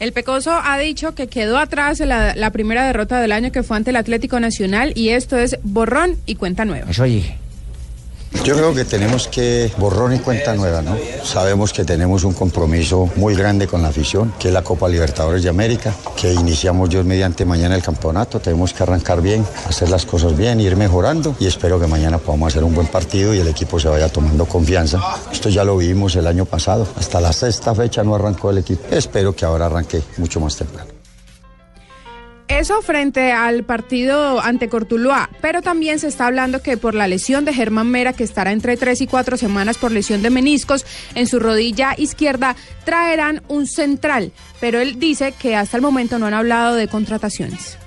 El Pecoso ha dicho que quedó atrás la, la primera derrota del año que fue ante el Atlético Nacional y esto es borrón y cuenta nueva. Eso oye. Yo creo que tenemos que borrón y cuenta nueva, ¿no? Sabemos que tenemos un compromiso muy grande con la afición, que es la Copa Libertadores de América, que iniciamos Dios mediante mañana el campeonato. Tenemos que arrancar bien, hacer las cosas bien, ir mejorando y espero que mañana podamos hacer un buen partido y el equipo se vaya tomando confianza. Esto ya lo vimos el año pasado, hasta la sexta fecha no arrancó el equipo. Espero que ahora arranque mucho más temprano. Eso frente al partido ante Cortuluá, pero también se está hablando que por la lesión de Germán Mera, que estará entre tres y cuatro semanas por lesión de meniscos en su rodilla izquierda, traerán un central, pero él dice que hasta el momento no han hablado de contrataciones.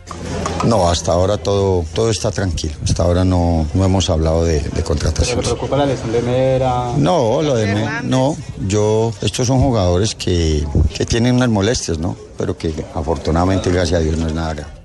No, hasta ahora todo, todo está tranquilo. Hasta ahora no, no hemos hablado de, de contrataciones. ¿Le preocupa la lesión de Mera? No, lo de Mera, no. Yo, estos son jugadores que, que tienen unas molestias, ¿no? Pero que afortunadamente, gracias a Dios, no es nada grave.